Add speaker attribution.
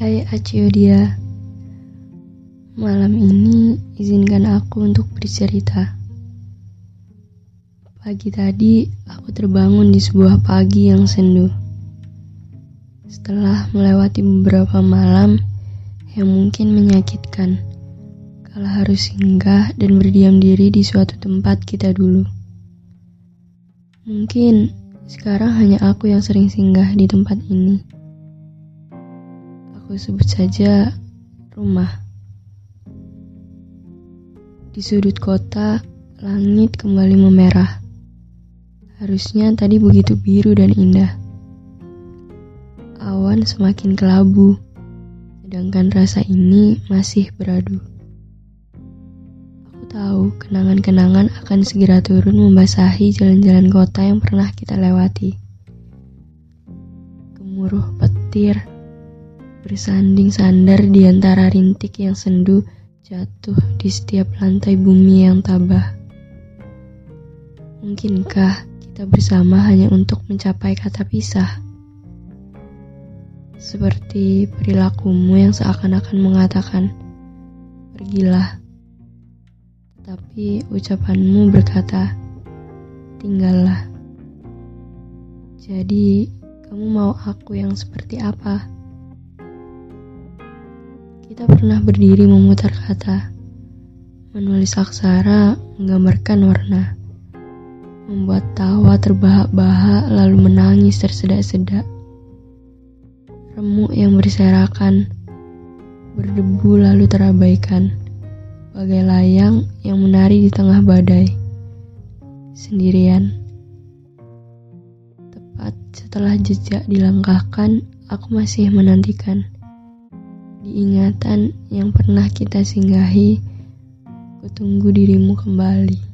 Speaker 1: Hai Aciodia Malam ini izinkan aku untuk bercerita. Pagi tadi aku terbangun di sebuah pagi yang sendu. Setelah melewati beberapa malam yang mungkin menyakitkan Kalau harus singgah dan berdiam diri di suatu tempat kita dulu. Mungkin sekarang hanya aku yang sering singgah di tempat ini Aku sebut saja rumah. Di sudut kota, langit kembali memerah. Harusnya tadi begitu biru dan indah. Awan semakin kelabu, sedangkan rasa ini masih beradu. Aku tahu kenangan-kenangan akan segera turun membasahi jalan-jalan kota yang pernah kita lewati. Gemuruh petir, bersanding sandar di antara rintik yang sendu jatuh di setiap lantai bumi yang tabah. Mungkinkah kita bersama hanya untuk mencapai kata pisah? Seperti perilakumu yang seakan-akan mengatakan, pergilah. Tapi ucapanmu berkata, tinggallah. Jadi, kamu mau aku yang seperti apa? Kita pernah berdiri memutar kata, menulis aksara, menggambarkan warna, membuat tawa terbahak-bahak lalu menangis tersedak-sedak. Remuk yang berserakan, berdebu lalu terabaikan, bagai layang yang menari di tengah badai, sendirian. Tepat setelah jejak dilangkahkan, aku masih menantikan diingatan yang pernah kita singgahi, kutunggu dirimu kembali.